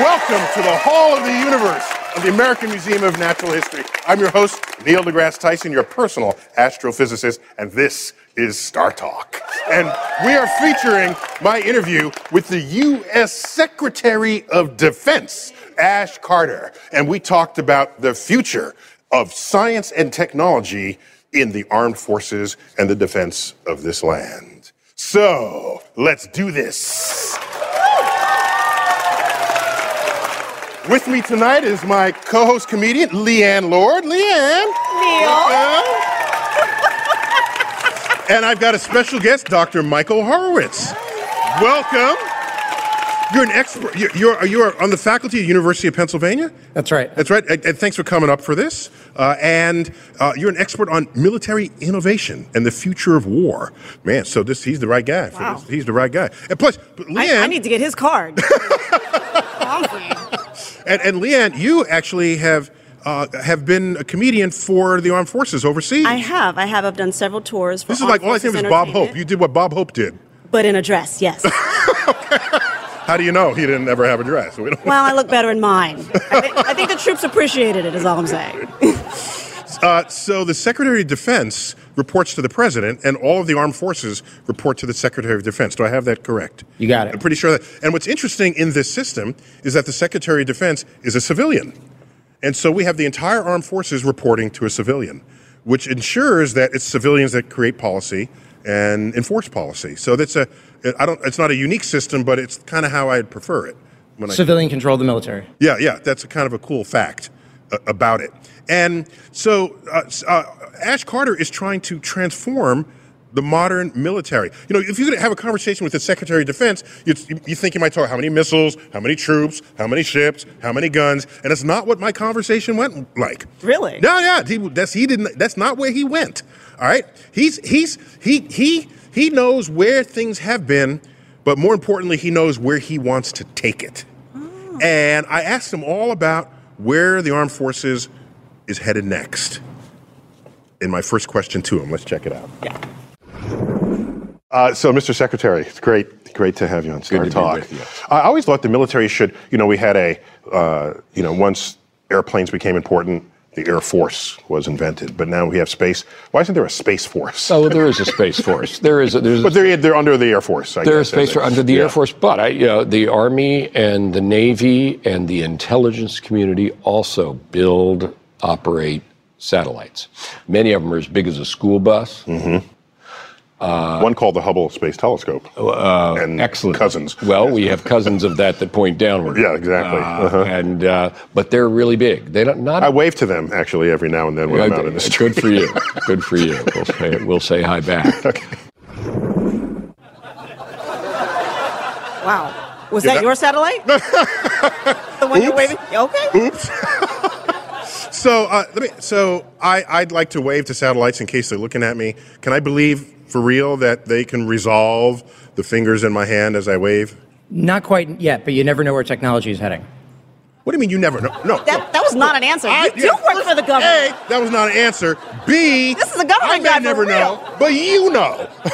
Welcome to the Hall of the Universe of the American Museum of Natural History. I'm your host, Neil deGrasse Tyson, your personal astrophysicist, and this is Star Talk. And we are featuring my interview with the U.S. Secretary of Defense, Ash Carter. And we talked about the future of science and technology in the armed forces and the defense of this land. So, let's do this. With me tonight is my co-host comedian, Leighann Lord. Leighann. Neil. and I've got a special guest, Dr. Michael Horowitz. Welcome. You're an expert. You're, you're, you're on the faculty at the University of Pennsylvania? That's right. That's right. And, and thanks for coming up for this. Uh, and uh, you're an expert on military innovation and the future of war. Man, so this he's the right guy. For Wow. this. He's the right guy. And plus, but I, Leighann, I need to get his card. and, and Leighann, you actually have uh, have been a comedian for the armed forces overseas. I have. I have. I've done several tours. For this is like all I think was Bob Hope. You did what Bob Hope did. But in a dress, yes. How do you know he didn't ever have a dress? We don't- well, I look better in mine. I, thi- I think the troops appreciated it, is all I'm saying. Uh, so the Secretary of Defense reports to the President, and all of the armed forces report to the Secretary of Defense. Do I have that correct? You got it. I'm pretty sure that. And what's interesting in this system is that the Secretary of Defense is a civilian. And so we have the entire armed forces reporting to a civilian, which ensures that it's civilians that create policy and enforce policy. So that's a, I don't, it's not a unique system, but it's kind of how I'd prefer it. When I, Civilian control of the military. yeah, yeah, that's a kind of a cool fact uh, about it. And so uh, uh, Ash Carter is trying to transform the modern military. You know, if you're going to have a conversation with the Secretary of Defense, you, you think you might talk how many missiles, how many troops, how many ships, how many guns, and it's not what my conversation went like. Really? No, yeah, he, that's he didn't. That's not where he went. All right, he's he's he he he knows where things have been, but more importantly, he knows where he wants to take it. And I asked him all about where the armed forces is headed next. In my first question to him, let's check it out. Yeah. Uh, so, Mr. Secretary, it's great, great to have you on Star to be Talk. with you. I always thought the military should, you know, we had a, uh, you know, once airplanes became important, the Air Force was invented, but now we have space. Why isn't there a Space Force? Oh, there is a space force. There is. A, there's. But they're, they're under the Air Force. I there guess, is space isn't force under the Yeah. Air Force, but I, you know, the Army and the Navy and the intelligence community also build, operate satellites. Many of them are as big as a school bus. Mm-hmm. One called the Hubble Space Telescope. Uh, and excellent cousins. Well, we have cousins of that that point downward. Yeah, exactly. Uh, Uh-huh. And uh, but they're really big. They don't not. I wave to them actually every now and then when I'm out in the street. Good for you. Good for you. We'll say, we'll say hi back. okay. Wow. Was Yeah, that that- your satellite? the one you're waving? Okay. So uh, let me. So I, I'd like to wave to satellites in case they're looking at me. Can I believe for real that they can resolve the fingers in my hand as I wave? Not quite yet, but you never know where technology is heading. What do you mean you never know? No. That, that was not an answer. I- You do yeah, work for the A, government. that was not an answer. B, This is a government I may guy for never real. know, but you know.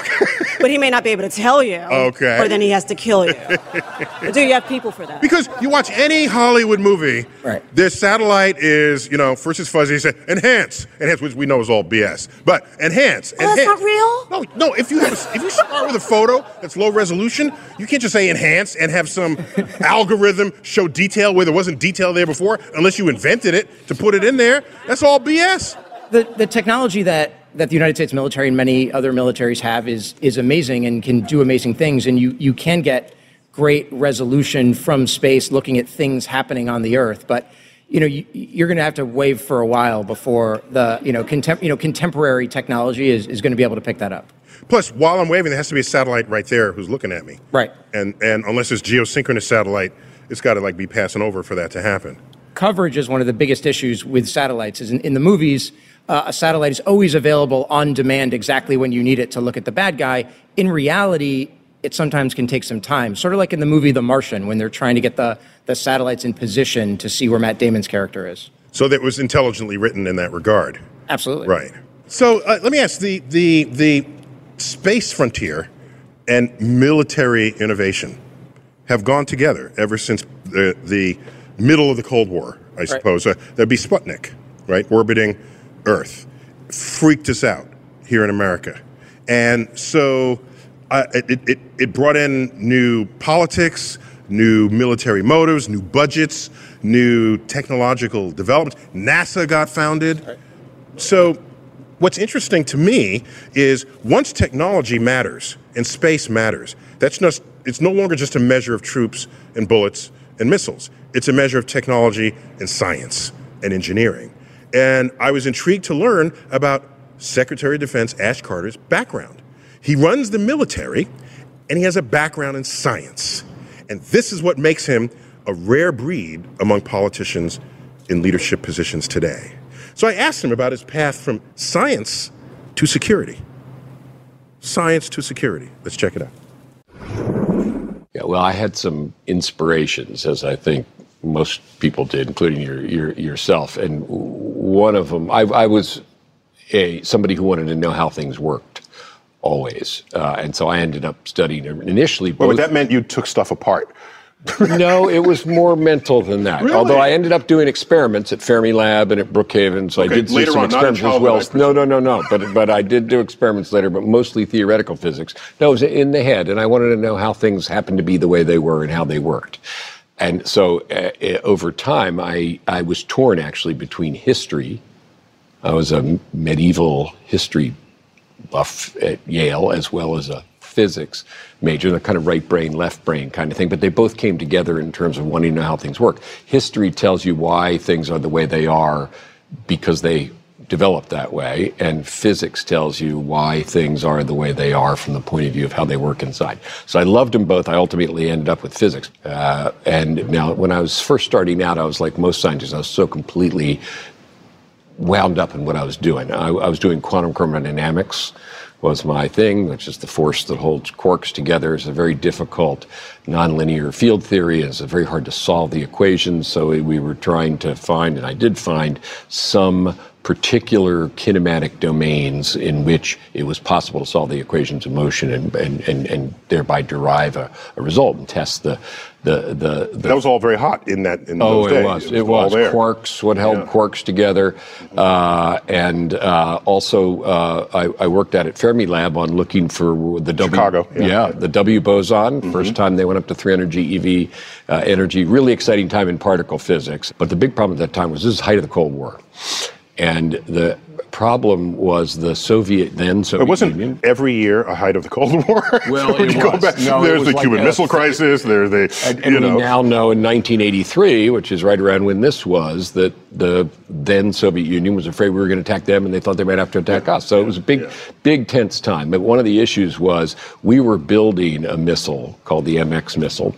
But he may not be able to tell you. Okay. Or then he has to kill you. But do you have people for that? Because you watch any Hollywood movie, Right. their satellite is, you know, first it's fuzzy, say enhance, enhance, which we know is all BS. But enhance, Oh, that's enhance. not real? No, no. If you have, a, if you start with a photo that's low resolution, you can't just say enhance and have some algorithm show detail where there wasn't detail there before, unless you invented it to put it in there. That's all BS. The, the technology that, that the United States military and many other militaries have is, is amazing and can do amazing things. And you, you can get great resolution from space looking at things happening on the Earth. But you know, you, you're going to have to wave for a while before the you know, contem- you know contemporary technology is, is going to be able to pick that up. Plus, while I'm waving, there has to be a satellite right there who's looking at me. Right. And and unless it's geosynchronous satellite, it's got to like be passing over for that to happen. coverage is one of the biggest issues with satellites. Is in, in the movies, uh, a satellite is always available on demand exactly when you need it to look at the bad guy. In reality, it sometimes can take some time. Sort of like in the movie The Martian, when they're trying to get the, the satellites in position to see where Matt Damon's character is. So that was intelligently written in that regard. Absolutely. Right. So uh, let me ask the the the space frontier and military innovation have gone together ever since the the middle of the Cold War, I suppose. Uh, there'd be Sputnik, right, orbiting Earth, freaked us out here in America, and so uh, it, it it brought in new politics. New military motives, new budgets, new technological developments. NASA got founded. So, what's interesting to me is once technology matters and space matters, that's just, it's no longer just a measure of troops and bullets and missiles. It's a measure of technology and science and engineering. And I was intrigued to learn about Secretary of Defense Ash Carter's background. He runs the military and he has a background in science. And this is what makes him a rare breed among politicians in leadership positions today. So I asked him about his path from science to security. Science to security. Let's check it out. Yeah, well, I had some inspirations, as I think most people did, including your, your yourself. And one of them, I, I was a somebody who wanted to know how things worked always, uh, and so I ended up studying initially. Well, both- but that meant you took stuff apart. no, it was more mental than that. Really? Although I ended up doing experiments at Fermilab and at Brookhaven, so Okay, I did see some on, experiments as well. No, no, no, no. But but I did do experiments later, but mostly theoretical physics. No, it was in the head, and I wanted to know how things happened to be the way they were and how they worked. And so uh, uh, over time, I I was torn actually between history. I was a medieval history buff at Yale as well as a physics major, the kind of right brain, left brain kind of thing. But they both came together in terms of wanting to know how things work. History tells you why things are the way they are because they developed that way, and physics tells you why things are the way they are from the point of view of how they work inside. So I loved them both. I ultimately ended up with physics. Uh, and now, when I was first starting out, I was like most scientists, I was so completely wound up in what I was doing. I, I was doing quantum chromodynamics was my thing, which is the force that holds quarks together. It's a very difficult nonlinear field theory. It's very hard to solve the equations. So we were trying to find, and I did find, some particular kinematic domains in which it was possible to solve the equations of motion and, and, and, and thereby derive a, a result and test the, the, the, the That was all very hot in that. In Oh, those it days. was. It all was. there. Quarks, what held Yeah. quarks together. Uh, and uh, also, uh, I, I worked out at Fermilab on looking for the W. Chicago, yeah. Yeah, the W boson. First time they went up to 300 GeV uh, energy. Really exciting time in particle physics. But the big problem at that time was this is height of the Cold War. And the problem was the Soviet then Soviet It wasn't Union. every year a height of the Cold War. Well, it you go was. back- No, it there's was the like Cuban a- Missile Crisis. There's the And, you and know we now know in 1983, which is right around when this was, that the then Soviet Union was afraid we were going to attack them, and they thought they might have to attack us. So it was a big, big tense time. But one of the issues was we were building a missile called the MX missile,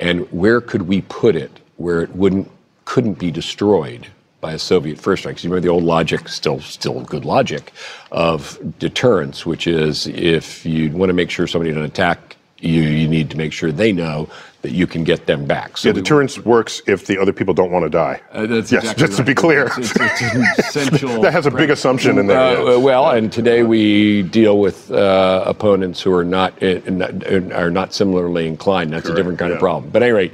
and where could we put it where it wouldn't couldn't be destroyed by a Soviet first strike. 'Cause you remember the old logic, still still good logic, of deterrence, which is if you want to make sure somebody doesn't attack you, you need to make sure they know that you can get them back. So yeah, we- deterrence works if the other people don't want to die. uh, that's yes, exactly just to be clear. It's, it's, it's essential. That has a big assumption in there, Uh. Well, and today we deal with uh, opponents who are not, uh, are not similarly inclined. That's a different kind of problem. But at any rate,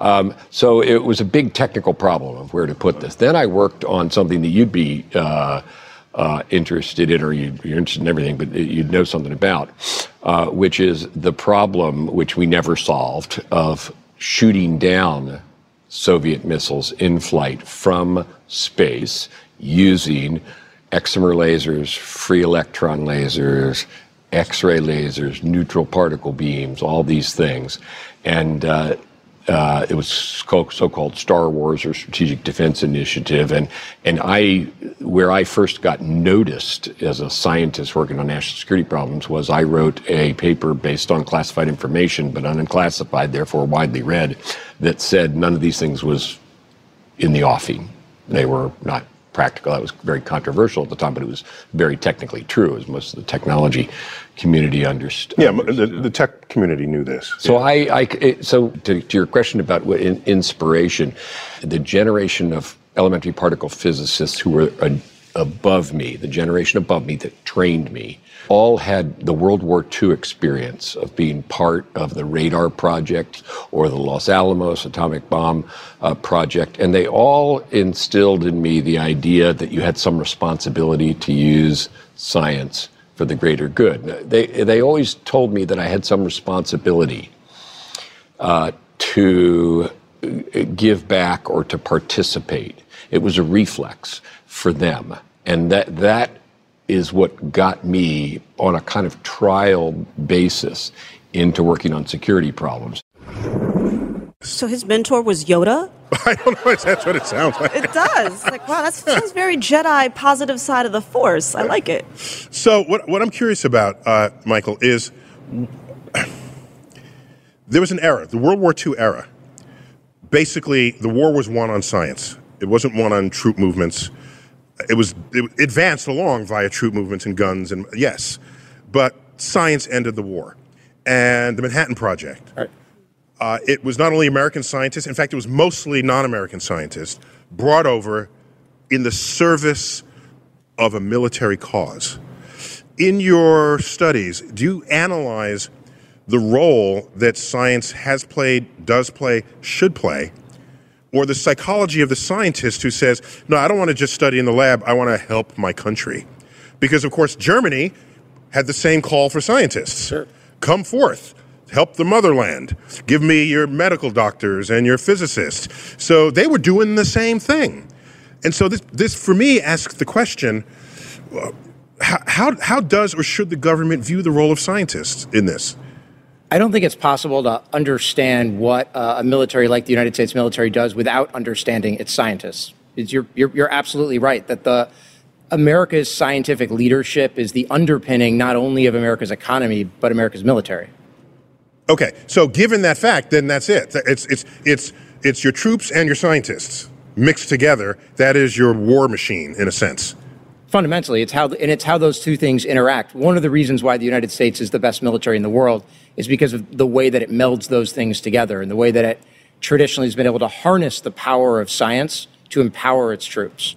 um, so it was a big technical problem of where to put this. Then I worked on something that you'd be uh, uh, interested in, or you, you're interested in everything, but you'd know something about, uh, which is the problem which we never solved of shooting down Soviet missiles in flight from space using excimer lasers, free electron lasers, X ray lasers, neutral particle beams, all these things. And uh, uh, it was so called Star Wars or Strategic Defense Initiative. And, and I, where I first got noticed as a scientist working on national security problems was I wrote a paper based on classified information, but unclassified, therefore widely read, that said none of these things was in the offing. They were not practical. That was very controversial at the time, but it was very technically true, as most of the technology community understood. Yeah, the, the tech community knew this. So I, I so to, to your question about what in, inspiration, the generation of elementary particle physicists who were uh, above me, the generation above me that trained me, all had the World War II experience of being part of the radar project or the Los Alamos atomic bomb uh, project, and they all instilled in me the idea that you had some responsibility to use science for the greater good. They they always told me that I had some responsibility uh, to uh, give back or to participate. It was a reflex for them, and that that is what got me on a kind of trial basis into working on security problems. So his mentor was Yoda? I don't know. That's what it sounds like. It does. Like, wow, that sounds very Jedi positive side of the Force. I like it. So what what I'm curious about, uh, Michael, is there was an era, the World War II era. Basically, the war was won on science. It wasn't won on troop movements. It was it advanced along via troop movements and guns and yes, but science ended the war, and the Manhattan Project. Uh, it was not only American scientists, in fact, it was mostly non American scientists brought over in the service of a military cause. In your studies, do you analyze the role that science has played, does play, should play, or the psychology of the scientist who says, no, I don't want to just study in the lab, I want to help my country? Because, of course, Germany had the same call for scientists. Come forth, help the motherland, give me your medical doctors and your physicists. So they were doing the same thing. And so this, this for me, asks the question uh, how, how, how does or should the government view the role of scientists in this? I don't think it's possible to understand what uh, a military like the United States military does without understanding its scientists. It's, you're, you're, you're absolutely right that the America's scientific leadership is the underpinning not only of America's economy but America's military. Okay, so given that fact, then that's it. It's, it's, it's, it's your troops and your scientists mixed together. That is your war machine, in a sense. Fundamentally, it's how and it's how those two things interact. One of the reasons why the United States is the best military in the world is because of the way that it melds those things together and the way that it traditionally has been able to harness the power of science to empower its troops.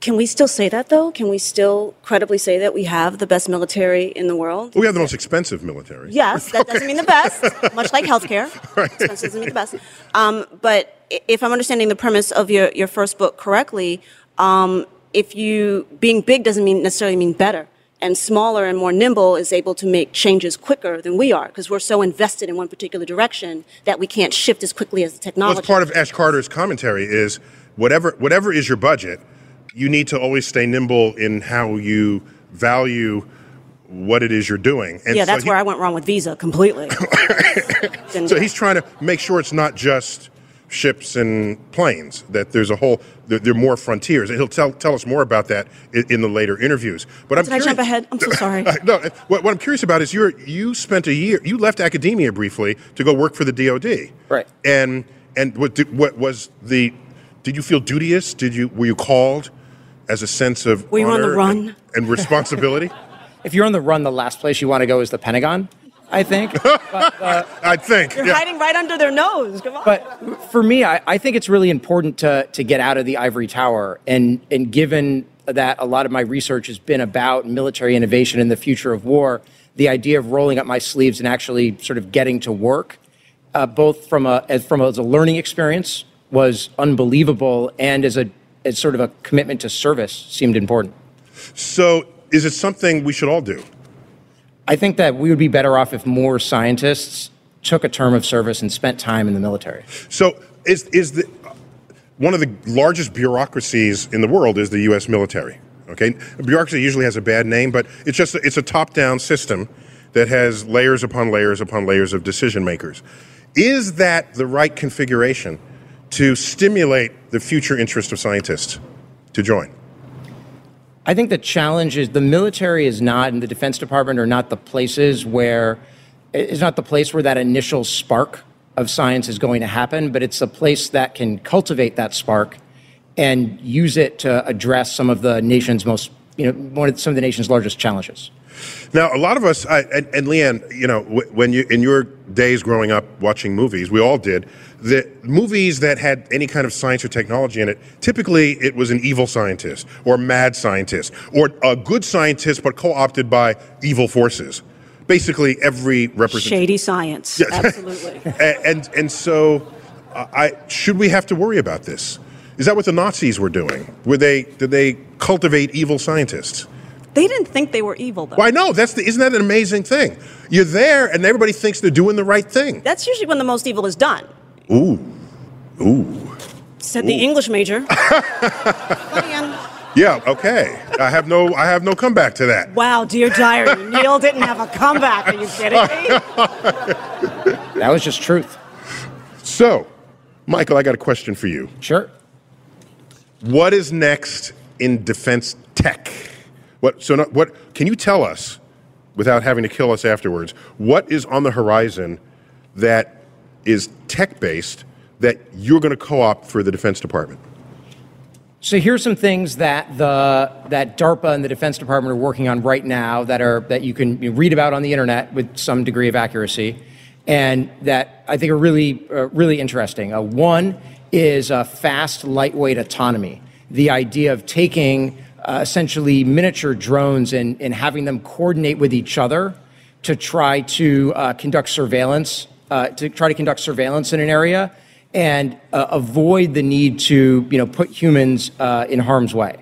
Can we still say that, though? Can we still credibly say that we have the best military in the world? We have the most expensive military. Yes, that doesn't mean the best, much like healthcare. Expensive doesn't mean the best. Um, but if I'm understanding the premise of your, your first book correctly, um, if you being big doesn't mean necessarily mean better, and smaller and more nimble is able to make changes quicker than we are because we're so invested in one particular direction that we can't shift as quickly as the Well, technology. it's part of Ash Carter's commentary is whatever, whatever is your budget, you need to always stay nimble in how you value what it is you're doing. And yeah, that's so he, where I went wrong with Visa completely. so he's trying to make sure it's not just ships and planes. That there's a whole there, there are more frontiers. And he'll tell tell us more about that in, in the later interviews. But I'm Did curious, I jump ahead? I'm so sorry. no, what, what I'm curious about is you you spent a year. You left academia briefly to go work for the DoD. Right. And and what did, what was the? Did you feel duteous? Did you were you called as a sense of were you on the run and, and responsibility? if you're on the run, the last place you want to go is the Pentagon. I think. But, uh, I think. You're yeah. hiding right under their nose. Come on. But for me, I, I, think it's really important to, to get out of the ivory tower. And, and given that a lot of my research has been about military innovation and the future of war, the idea of rolling up my sleeves and actually sort of getting to work, uh, both from a, as, from a, as a learning experience, was unbelievable, and as a as sort of a commitment to service seemed important. So, is it something we should all do? I think that we would be better off if more scientists took a term of service and spent time in the military. So, is is the one of the largest bureaucracies in the world is the U.S. military. Okay, bureaucracy usually has a bad name, but it's just it's a top-down system that has layers upon layers upon layers of decision makers. Is that the right configuration to stimulate the future interest of scientists to join? I think the challenge is the military is not, and the Defense Department are not the places where, it's not the place where that initial spark of science is going to happen, but it's a place that can cultivate that spark and use it to address some of the nation's most, you know, one of some of the nation's largest challenges. Now, a lot of us, I, and, and Leighann, you know, when you in your days growing up watching movies, we all did. The movies that had any kind of science or technology in it, typically it was an evil scientist or mad scientist or a good scientist but co-opted by evil forces. Basically, every representation. Shady science. Yes. Absolutely. and, and, and so, uh, I should we have to worry about this? Is that what the Nazis were doing? Were they did they cultivate evil scientists? They didn't think they were evil, though. Well, I know. That's the, isn't that an amazing thing? You're there, and everybody thinks they're doing the right thing. That's usually when the most evil is done. Ooh, ooh. Said ooh. the English major. yeah. Okay. I have no. I have no comeback to that. Wow, dear diary, Neil didn't have a comeback. Are you kidding me? that was just truth. So, Michael, I got a question for you. Sure. What is next in defense tech? What, so, not, what can you tell us, without having to kill us afterwards, what is on the horizon that is tech based that you're going to co opt for the Defense Department? So here's some things that the that DARPA and the Defense Department are working on right now that are that you can read about on the internet with some degree of accuracy, and that I think are really uh, really interesting. Uh, one is uh, fast, lightweight autonomy. The idea of taking uh, essentially miniature drones and, and having them coordinate with each other to try to uh, conduct surveillance, uh, to try to conduct surveillance in an area and uh, avoid the need to you know, put humans uh, in harm's way.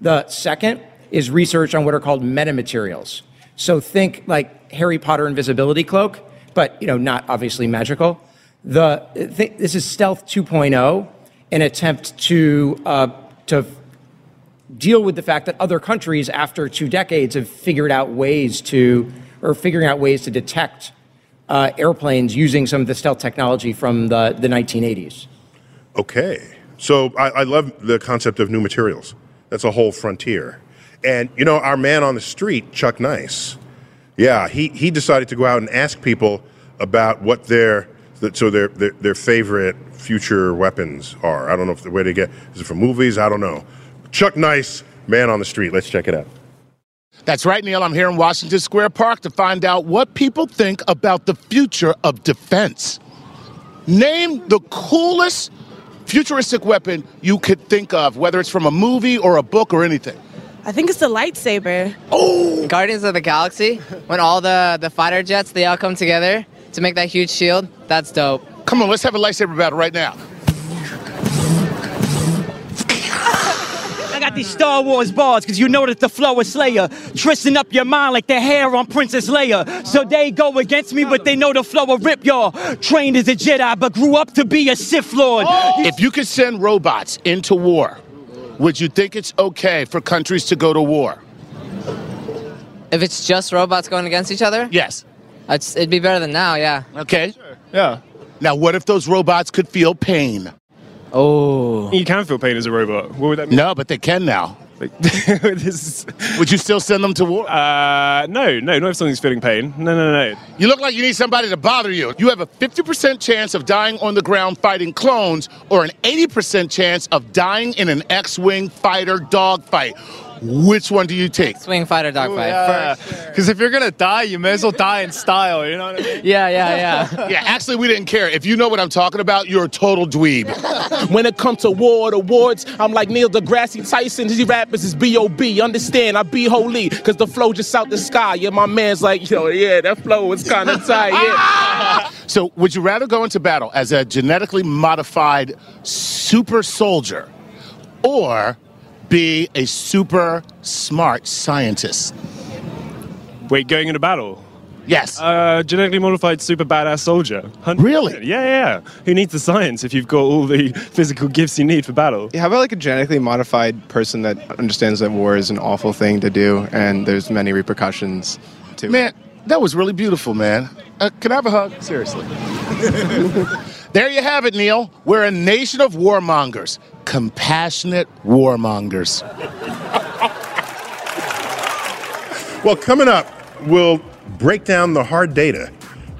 The second is research on what are called metamaterials. So think like Harry Potter invisibility cloak, but you know, not obviously magical. The, th- this is Stealth 2.0, an attempt to, uh, to deal with the fact that other countries, after two decades, have figured out ways to, or figuring out ways to detect uh, airplanes using some of the stealth technology from the, the 1980s. Okay. So I, I love the concept of new materials. That's a whole frontier. And, you know, our man on the street, Chuck Nice, yeah, he, he decided to go out and ask people about what their so their, their, their favorite future weapons are. I don't know if the way to get is it from movies. I don't know, Chuck Nice, man on the street. Let's check it out. That's right, Neil. I'm here in Washington Square Park to find out what people think about the future of defense. Name the coolest futuristic weapon you could think of, whether it's from a movie or a book or anything. I think it's the lightsaber. Oh! Guardians of the Galaxy, when all the, the fighter jets, they all come together to make that huge shield. That's dope. Come on, let's have a lightsaber battle right now. These Star Wars bars because you know that the flow is Slayer. Twisting up your mind like the hair on Princess Leia. So they go against me, but they know the flow will rip y'all. Trained as a Jedi, but grew up to be a Sith Lord. Oh. If you could send robots into war, would you think it's okay for countries to go to war? If it's just robots going against each other, Yes. it's, it'd be better than now. Yeah. Okay. Yeah. Now, what if those robots could feel pain? Oh. You can feel pain as a robot. What would that mean? No, but they can now. Like, this is, Would you still send them to war? uh, no, no, not if something's feeling pain. No, no, no. You look like you need somebody to bother you. You have a 50% chance of dying on the ground fighting clones or an 80% chance of dying in an X Wing fighter dogfight. Which one do you take? Swing fighter dogfight. Because if you're gonna die, you may as well die in style. You know what I mean? Yeah, yeah, yeah. Yeah, actually, we didn't care. If you know what I'm talking about, you're a total dweeb. When it comes to war awards, I'm like Neil deGrasse Tyson. These rappers is B.O.B. Understand, I be holy, cause the flow just out the sky. Yeah, my man's like, yo, yeah, that flow was kind of tight, yeah. So, would you rather go into battle as a genetically modified super soldier or be a super smart scientist? Wait, going into battle. Yes. Uh, genetically modified super badass soldier. 100%. Really? Yeah, yeah, yeah. Who needs the science if you've got all the physical gifts you need for battle? How about like a genetically modified person that understands that war is an awful thing to do and there's many repercussions to it? Man, that was really beautiful, man. Uh, can I have a hug? Seriously. there you have it, Neil. We're a nation of warmongers, compassionate warmongers. Well, coming up, we'll break down the hard data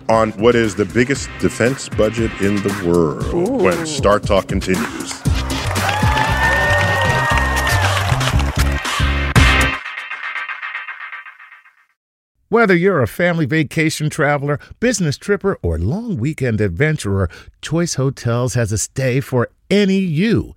on what is the biggest defense budget in the world when Star Talk continues. Whether you're a family vacation traveler, business tripper, or long weekend adventurer, Choice Hotels has a stay for any you.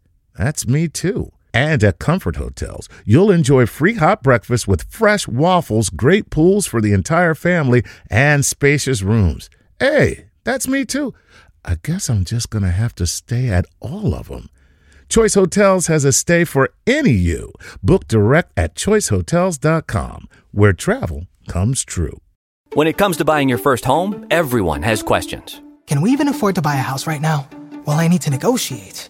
That's me too. And at Comfort Hotels, you'll enjoy free hot breakfast with fresh waffles, great pools for the entire family, and spacious rooms. Hey, that's me too. I guess I'm just going to have to stay at all of them. Choice Hotels has a stay for any you. Book direct at choicehotels.com, where travel comes true. When it comes to buying your first home, everyone has questions. Can we even afford to buy a house right now? Well, I need to negotiate.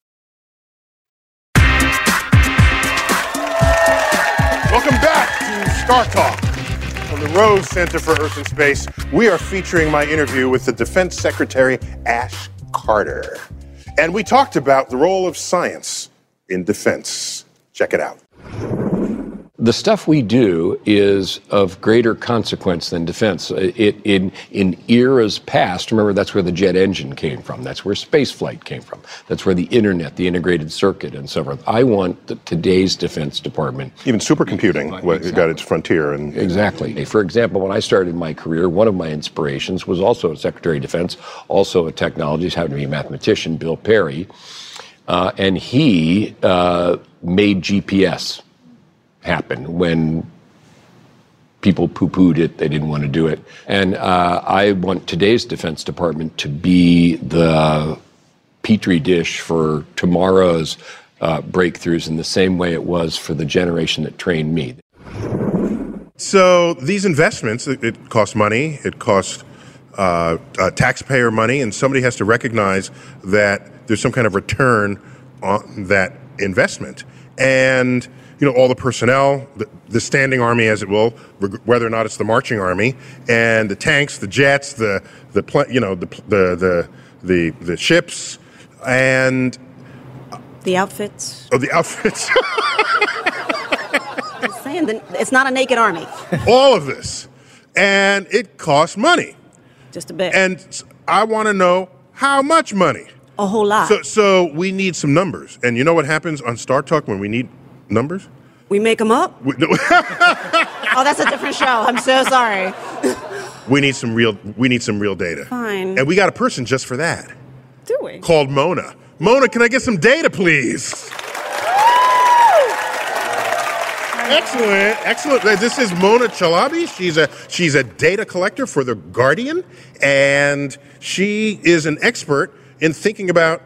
Welcome back to Star Talk. From the Rose Center for Earth and Space, we are featuring my interview with the Defense Secretary Ash Carter. And we talked about the role of science in defense. Check it out. The stuff we do is of greater consequence than defense. It, in, in eras past, remember that's where the jet engine came from. That's where space flight came from. That's where the internet, the integrated circuit, and so forth. I want the, today's Defense Department. Even supercomputing what, got its frontier. And Exactly. For example, when I started my career, one of my inspirations was also a Secretary of Defense, also a technologist, happened to be a mathematician, Bill Perry. Uh, and he uh, made GPS happen when people poo pooed it, they didn't want to do it. And uh, I want today's Defense Department to be the petri dish for tomorrow's uh, breakthroughs in the same way it was for the generation that trained me. So these investments, it, it costs money, it costs uh, uh, taxpayer money, and somebody has to recognize that there's some kind of return on that investment. And you know all the personnel, the, the standing army, as it will, reg- whether or not it's the marching army, and the tanks, the jets, the the pl- you know the the the the, the ships, and The outfits. oh, the outfits. Just saying, it's not a naked army. all of this, and it costs money. Just a bit. And I want to know how much money. A whole lot. So, so we need some numbers. And you know what happens on Star Talk when we need numbers? we make them up? We, no, Oh, that's a different show. I'm so sorry. we need some real. We need some real data. Fine. And we got a person just for that. Do we? Called Mona. Mona, can I get some data, please? Excellent, excellent. This is Mona Chalabi. She's a she's a data collector for the Guardian, and she is an expert in thinking about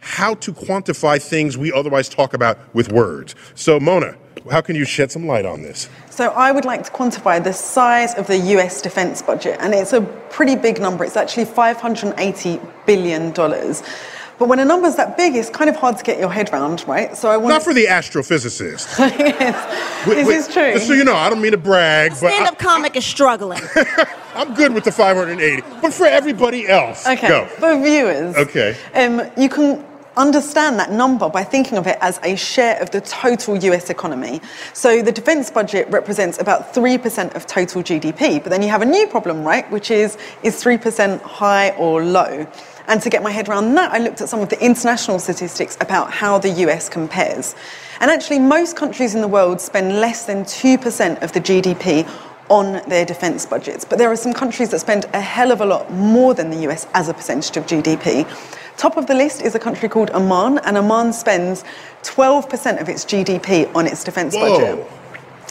how to quantify things we otherwise talk about with words. So, Mona, how can you shed some light on this? So I would like to quantify the size of the US defense budget, and it's a pretty big number. It's actually $580 billion. But when a number's that big, it's kind of hard to get your head around, right? So I want Not for the astrophysicist. yes, Wait, this wait, is true. Just so you know, I don't mean to brag, but I, Stand-up comic is struggling. I'm good with the 580. But for everybody else, Okay, go. for viewers, Okay. um, you can understand that number by thinking of it as a share of the total US economy. So the defense budget represents about 3% of total GDP, but then you have a new problem, right, which is is 3% high or low? And to get my head around that, I looked at some of the international statistics about how the US compares. And actually, most countries in the world spend less than 2% of the GDP on their defense budgets. But there are some countries that spend a hell of a lot more than the US as a percentage of GDP. Top of the list is a country called Oman, and Oman spends 12% of its GDP on its defense budget.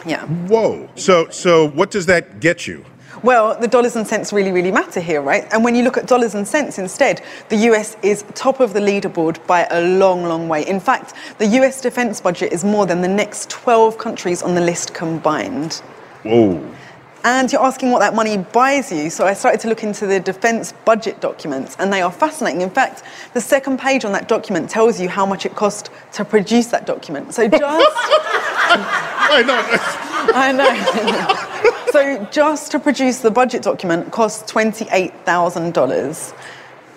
Yeah. Whoa. So, so what does that get you? Well, the dollars and cents really, really matter here, right? And when you look at dollars and cents instead, the US is top of the leaderboard by a long, long way. In fact, the US defense budget is more than the next 12 countries on the list combined. Whoa. And you're asking what that money buys you. So I started to look into the defense budget documents, and they are fascinating. In fact, the second page on that document tells you how much it cost to produce that document. So just. I know. I know. so just to produce the budget document costs $28,000.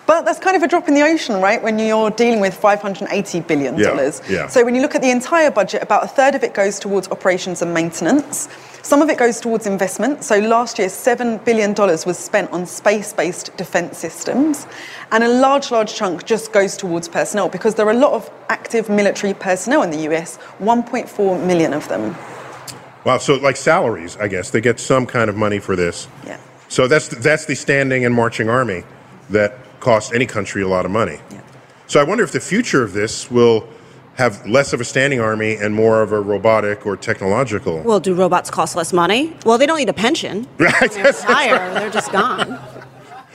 But that's kind of a drop in the ocean, right? When you're dealing with $580 billion. Yeah, yeah. So when you look at the entire budget, about a third of it goes towards operations and maintenance. Some of it goes towards investment. So last year, $7 billion was spent on space based defense systems. And a large, large chunk just goes towards personnel because there are a lot of active military personnel in the US, 1.4 million of them. Wow. So, like salaries, I guess they get some kind of money for this. Yeah. So that's that's the standing and marching army that costs any country a lot of money. Yeah. So I wonder if the future of this will have less of a standing army and more of a robotic or technological. Well, do robots cost less money? Well, they don't need a pension. Right. They retire, they're just gone.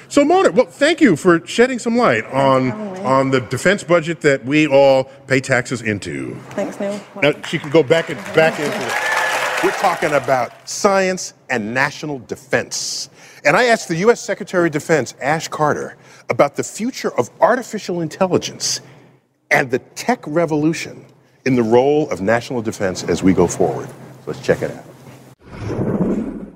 So Mona, well, thank you for shedding some light on on the defense budget that we all pay taxes into. Thanks, Neil. Now she can go back and back into it. We're talking about science and national defense. And I asked the U.S. Secretary of Defense, Ash Carter, about the future of artificial intelligence and the tech revolution in the role of national defense as we go forward. Let's check it out.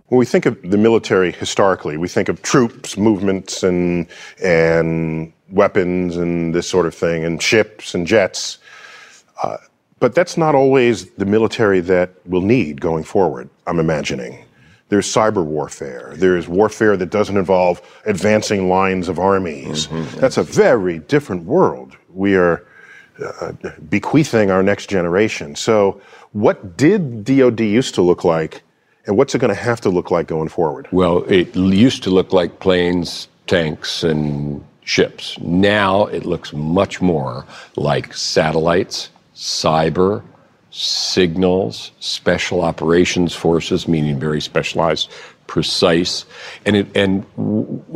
When we think of the military historically, we think of troops, movements, and, and weapons, and this sort of thing, and ships and jets. Uh, but that's not always the military that we'll need going forward, I'm imagining. There's cyber warfare. There's warfare that doesn't involve advancing lines of armies. That's a very different world we are uh, bequeathing our next generation. So, what did DoD used to look like, and what's it going to have to look like going forward? Well, it used to look like planes, tanks, and ships. Now it looks much more like satellites, cyber, signals, special operations forces, meaning very specialized, precise, and it, and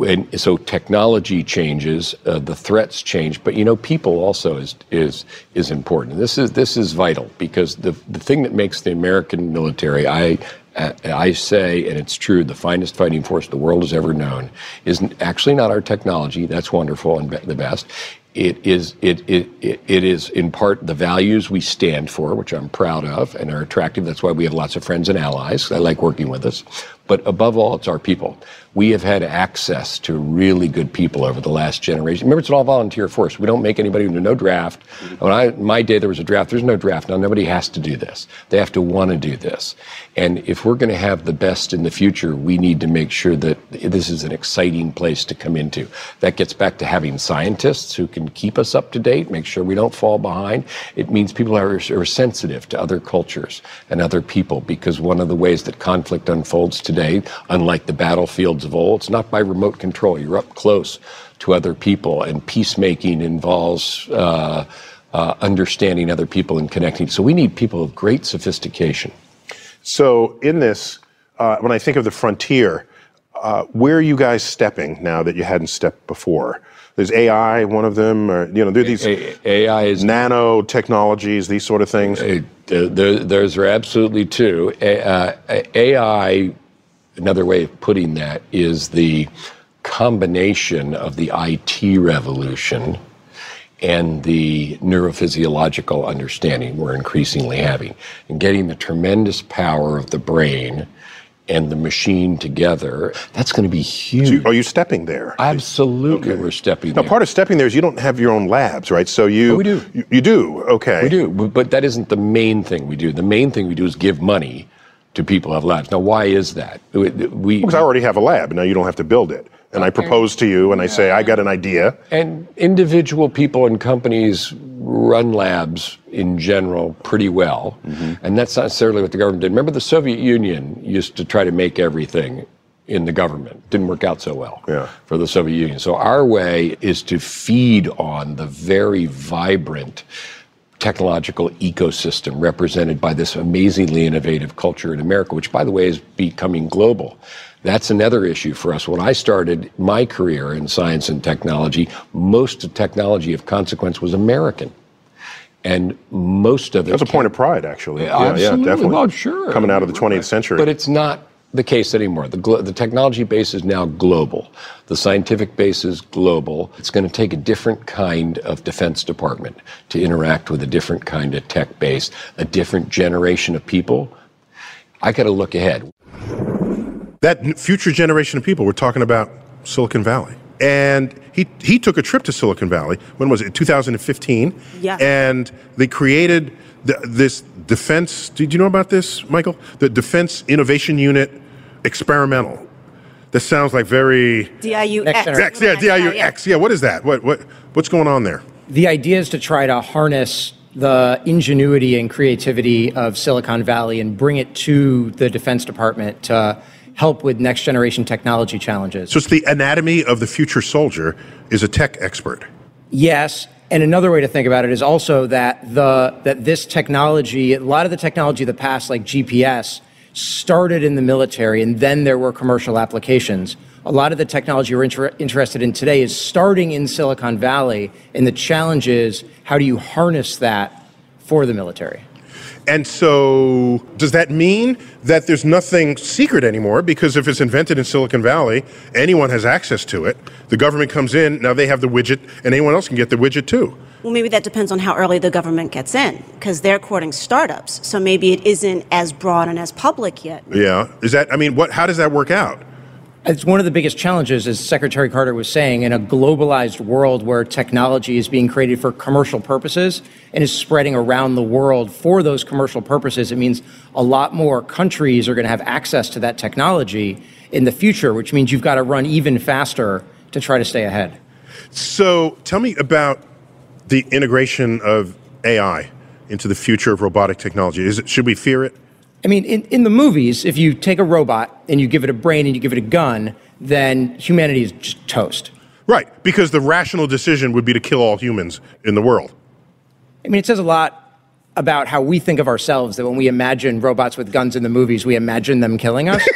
and so technology changes, uh, the threats change, but you know people also is is is important. This is this is vital because the the thing that makes the American military, I I say, and it's true, the finest fighting force the world has ever known is actually not our technology. That's wonderful and the best. It is, it, it, it is in part the values we stand for, which I'm proud of and are attractive. That's why we have lots of friends and allies. I like working with us. But above all, it's our people. We have had access to really good people over the last generation. Remember, it's an all volunteer force. We don't make anybody, into no draft. When I, my day, there was a draft. There's no draft. Now, nobody has to do this. They have to want to do this. And if we're going to have the best in the future, we need to make sure that this is an exciting place to come into. That gets back to having scientists who can keep us up to date, make sure we don't fall behind. It means people are, are sensitive to other cultures and other people because one of the ways that conflict unfolds today, unlike the battlefields of old, it's not by remote control. You're up close to other people, and peacemaking involves. Uh, uh, understanding other people and connecting. So we need people of great sophistication. So, in this, uh, when I think of the frontier, uh, where are you guys stepping now that you hadn't stepped before? There's AI, one of them, or you know, there are these AI is nano technologies, these sort of things. There, there's absolutely two. A- uh, AI, another way of putting that is the combination of the IT revolution and the neurophysiological understanding we're increasingly having, and getting the tremendous power of the brain and the machine together. That's going to be huge. So you- are you stepping there? Absolutely, we're stepping there. Now, there. part of stepping there is you don't have your own labs, right? So you Oh, we do. You, you do. Okay. We do, but that isn't the main thing we do. The main thing we do is give money to people have labs. Now, why is that? We, we Because I already have a lab. Now you don't have to build it. And I propose to you, and I say I got an idea. And individual people and companies run labs in general pretty well. Mm-hmm. And that's not necessarily what the government did. Remember, the Soviet Union used to try to make everything in the government. Didn't work out so well for the Soviet Union. So our way is to feed on the very vibrant technological ecosystem represented by this amazingly innovative culture in America, which, by the way, is becoming global. That's another issue for us. When I started my career in science and technology, most of technology of consequence was American. And most of it. That's a point of pride, actually. Uh, yeah, yeah, Absolutely. definitely. Well, sure. Coming out of the 20th century. But it's not the case anymore. The, glo- the technology base is now global. The scientific base is global. It's going to take a different kind of Defense Department to interact with a different kind of tech base, a different generation of people. I got to look ahead. that future generation of people, we're talking about Silicon Valley. And he, he took a trip to Silicon Valley. When was it? 2015. Yeah. And they created the, this defense. Did you know about this, Michael? The Defense Innovation Unit Experimental. That sounds like very DIUX. X, yeah, DIUX. Yeah, what is that? What what what's going on there? The idea is to try to harness the ingenuity and creativity of Silicon Valley and bring it to the Defense Department to help with next generation technology challenges. So it's the anatomy of the future soldier is a tech expert. Yes, and another way to think about it is also that the that this technology, a lot of the technology of the past, like GPS, started in the military, and then there were commercial applications. A lot of the technology we're inter- interested in today is starting in Silicon Valley, and the challenge is how do you harness that for the military? And so, does that mean that there's nothing secret anymore? Because if it's invented in Silicon Valley, anyone has access to it. The government comes in, now they have the widget, and anyone else can get the widget too. Well, maybe that depends on how early the government gets in, because they're courting startups. So maybe it isn't as broad and as public yet. Yeah. Is that, I mean, what, how does that work out? It's one of the biggest challenges, as Secretary Carter was saying, in a globalized world where technology is being created for commercial purposes and is spreading around the world for those commercial purposes. It means a lot more countries are going to have access to that technology in the future, which means you've got to run even faster to try to stay ahead. So, tell me about the integration of AI into the future of robotic technology. It, should we fear it? I mean, in, in the movies, if you take a robot and you give it a brain and you give it a gun, then humanity is just toast. Right, because the rational decision would be to kill all humans in the world. I mean, it says a lot about how we think of ourselves that when we imagine robots with guns in the movies, we imagine them killing us.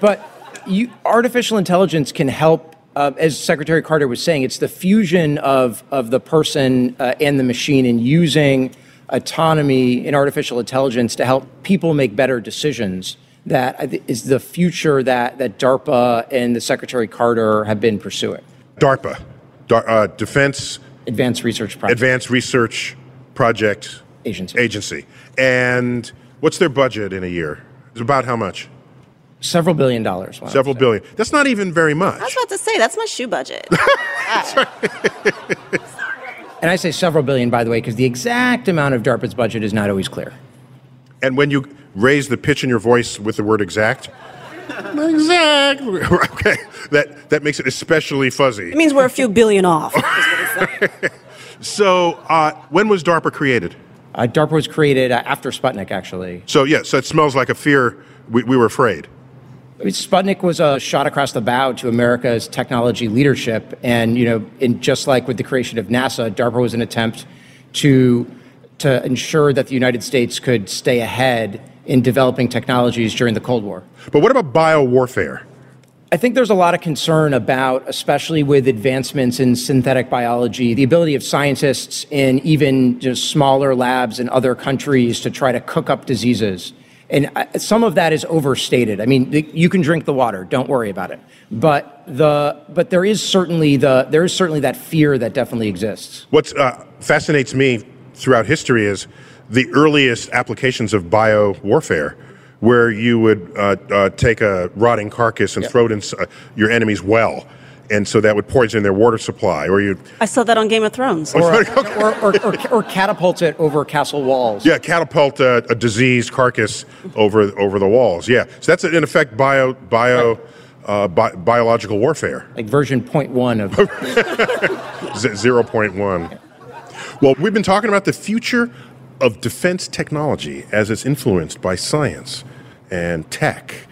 but you, artificial intelligence can help, uh, as Secretary Carter was saying, it's the fusion of, of the person uh, and the machine and using autonomy in artificial intelligence to help people make better decisions that I thi- is the future that, that DARPA and the Secretary Carter have been pursuing. DARPA, Dar- uh, Defense Advanced Research Project. Advanced Research Project Agency. Agency. And what's their budget in a year? It's about how much? Several billion dollars. Several billion. That's not even very much. I was about to say that's my shoe budget. And I say several billion, by the way, because the exact amount of DARPA's budget is not always clear. And when you raise the pitch in your voice with the word exact, exactly. Okay, that that makes it especially fuzzy. it means we're a few billion off. So, uh, when was DARPA created? Uh, DARPA was created uh, after Sputnik, actually. So, yes, so it smells like a fear. We, we were afraid. I mean, Sputnik was a shot across the bow to America's technology leadership, and you know, in just like with the creation of NASA, DARPA was an attempt to to ensure that the United States could stay ahead in developing technologies during the Cold War. But what about biowarfare? I think there's a lot of concern about, especially with advancements in synthetic biology, the ability of scientists in even just smaller labs in other countries to try to cook up diseases. And some of that is overstated. I mean, you can drink the water; don't worry about it. But the but there is certainly the there is certainly that fear that definitely exists. What uh, fascinates me throughout history is the earliest applications of bio warfare, where you would uh, uh, take a rotting carcass and throw it in uh, your enemy's well, and so that would poison their water supply, or you I saw that on Game of Thrones. Or, or, or, or, or catapult it over castle walls. yeah catapult a, a diseased carcass over over the walls. Yeah, so that's in effect bio bio uh, bi- biological warfare. Like version point one of Z- Zero point one. Well, we've been talking about the future of defense technology as it's influenced by science and tech,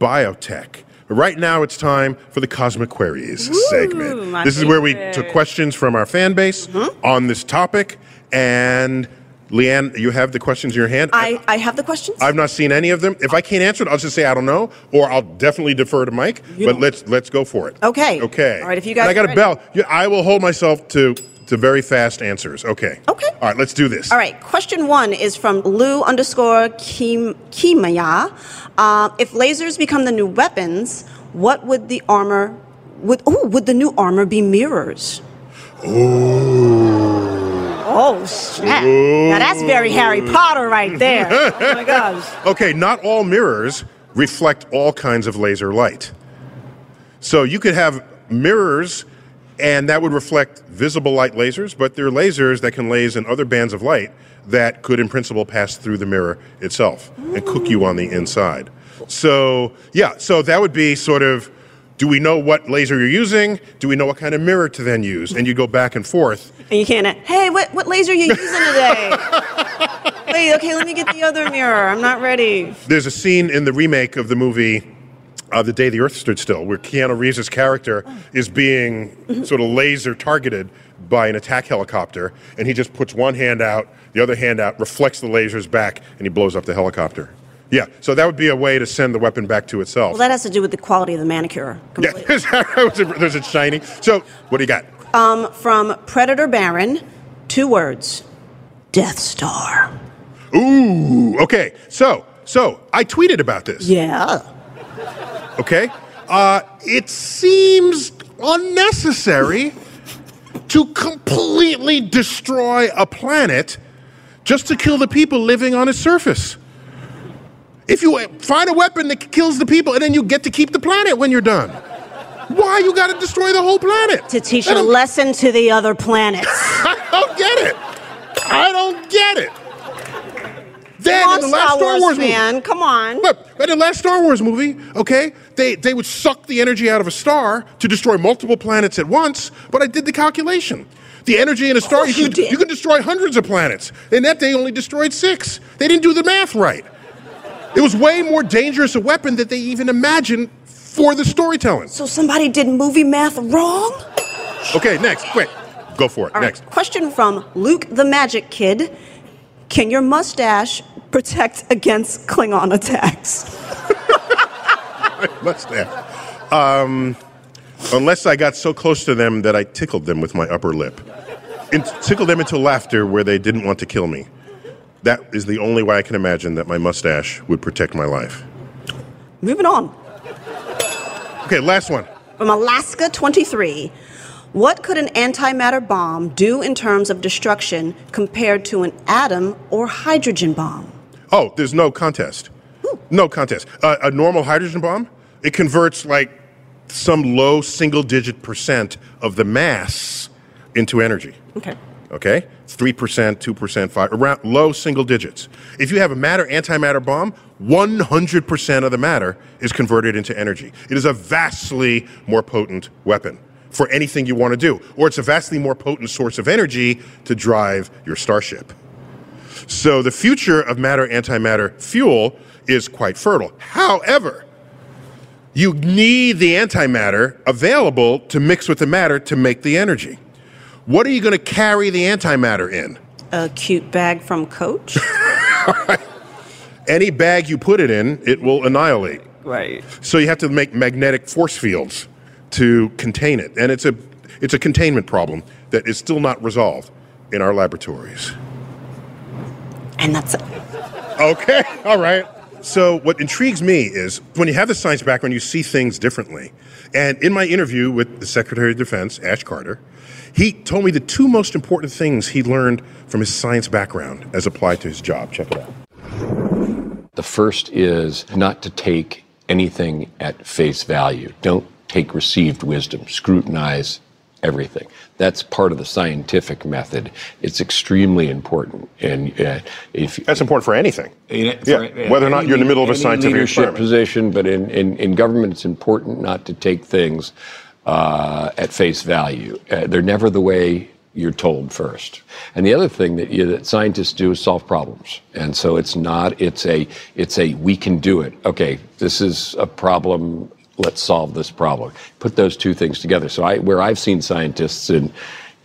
biotech. But right now, it's time for the Cosmic Queries segment. This is where we took questions from our fan base uh-huh. on this topic. And Leighann, you have the questions in your hand. I, I have the questions. I've not seen any of them. If I can't answer it, I'll just say I don't know, or I'll definitely defer to Mike. but let's let's go for it. Okay. Okay. All right, if you And guys I got a bell. I will hold myself to to very fast answers. Okay. Okay. All right, let's do this. All right, question one is from Lou underscore Kim, Kimaya. Uh, if lasers become the new weapons, what would the armor would oh would the new armor be mirrors? Oh snap! Now that's very Harry Potter right there. oh my gosh. Okay, not all mirrors reflect all kinds of laser light. So you could have mirrors and that would reflect visible light lasers, but there are lasers that can laze in other bands of light that could, in principle, pass through the mirror itself and cook you on the inside. So, yeah, so that would be sort of do we know what laser you're using? Do we know what kind of mirror to then use? And you go back and forth. And you can't. Hey, what what laser are you using today? Wait, okay, let me get the other mirror. I'm not ready. There's a scene in the remake of the movie uh, The Day the Earth Stood Still where Keanu Reeves' character is being sort of laser targeted by an attack helicopter, and he just puts one hand out, the other hand out, reflects the lasers back, and he blows up the helicopter. Yeah, so that would be a way to send the weapon back to itself. Well, that has to do with the quality of the manicure. yeah, there's a shiny. So, what do you got? Um, from Predator Baron, two words: Death Star. Ooh, okay. So, so I tweeted about this. Yeah. Okay? Uh, it seems unnecessary to completely destroy a planet just to kill the people living on its surface. If you find a weapon that kills the people and then you get to keep the planet when you're done, why you got to destroy the whole planet? To teach a lesson to the other planets. I don't get it. I don't get it. On, in the last Star Wars Wars movie, fan, come on. Look, in the last Star Wars movie, okay, they they would suck the energy out of a star to destroy multiple planets at once. But I did the calculation. The energy in a star, you can, you can destroy hundreds of planets. And that, they only destroyed six. They didn't do the math right. It was way more dangerous a weapon that they even imagined for the storytelling. So somebody did movie math wrong? Okay, next, quick, go for it. All right, next. Question from Luke the Magic Kid. Can your mustache protect against Klingon attacks? mustache. Um, unless I got so close to them that I tickled them with my upper lip. And tickled them into laughter where they didn't want to kill me. That is the only way I can imagine that my mustache would protect my life. Moving on. Okay, last one. From Alaska 23. What could an antimatter bomb do in terms of destruction compared to an atom or hydrogen bomb? Oh, there's no contest. No contest. Uh, a normal hydrogen bomb, it converts like some low single digit percent of the mass into energy. Okay. Okay? It's 3%, 2%, 5 around low single digits. If you have a matter antimatter bomb, 100% of the matter is converted into energy. It is a vastly more potent weapon for anything you want to do, or it's a vastly more potent source of energy to drive your starship. So the future of matter antimatter fuel is quite fertile. However, you need the antimatter available to mix with the matter to make the energy. What are you going to carry the antimatter in? A cute bag from Coach? Any bag you put it in, it will annihilate. Right. So you have to make magnetic force fields to contain it. And it's a it's a containment problem that is still not resolved in our laboratories. And that's it. Okay, all right. So, what intrigues me is when you have the science background, you see things differently. And in my interview with the Secretary of Defense, Ash Carter, he told me the two most important things he learned from his science background as applied to his job. Check it out. The first is not to take anything at face value. Don't take received wisdom. Scrutinize everything. That's part of the scientific method. It's extremely important. And uh, if that's important for anything, yeah, whether or not you're in the middle of a scientific leadership experiment. position, but in, in, in government, it's important not to take things uh, at face value. Uh, they're never the way you're told first. And the other thing that, you, that scientists do is solve problems. And so it's not, it's a, it's a, we can do it. Okay, this is a problem. Let's solve this problem. Put those two things together. So I, where I've seen scientists in,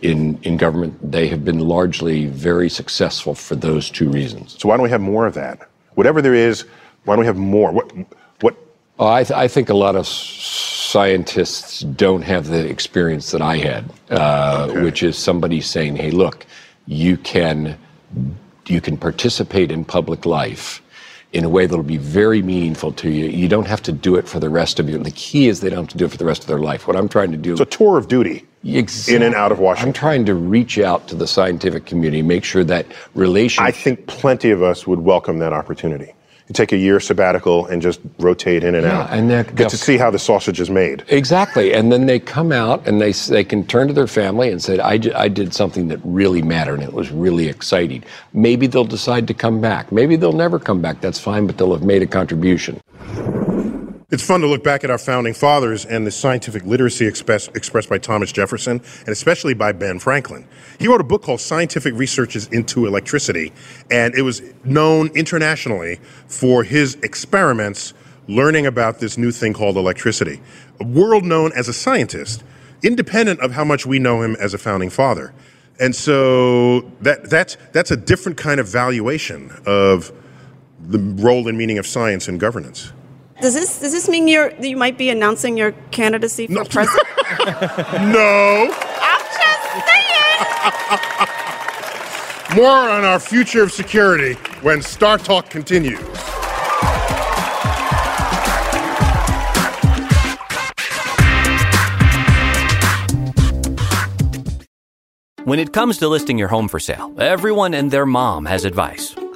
in, in government, they have been largely very successful for those two reasons. So why don't we have more of that? Whatever there is, why don't we have more? What, what? Oh, I, th- I think a lot of scientists don't have the experience that I had, uh, which is somebody saying, "Hey, look, you can you can participate in public life." In a way that'll be very meaningful to you. You don't have to do it for the rest of your. The key is they don't have to do it for the rest of their life. What I'm trying to do. It's a tour of duty. Exactly. In and out of Washington. I'm trying to reach out to the scientific community, make sure that relationship. I think plenty of us would welcome that opportunity. You take a year sabbatical and just rotate in and Yeah, out. and they're- get to see how the sausage is made. Exactly, and then they come out and they they can turn to their family and say, I, I did something that really mattered and it was really exciting." Maybe they'll decide to come back. Maybe they'll never come back. That's fine, but they'll have made a contribution. It's fun to look back at our founding fathers and the scientific literacy express, expressed by Thomas Jefferson and especially by Ben Franklin. He wrote a book called Scientific Researches into Electricity, and it was known internationally for his experiments learning about this new thing called electricity. A world known as a scientist, independent of how much we know him as a founding father. And so that, that's, that's a different kind of valuation of the role and meaning of science in governance. Does this does this mean you're you might be announcing your candidacy for president? No. I'm just saying. More on our future of security when Star Talk continues. When it comes to listing your home for sale, everyone and their mom has advice.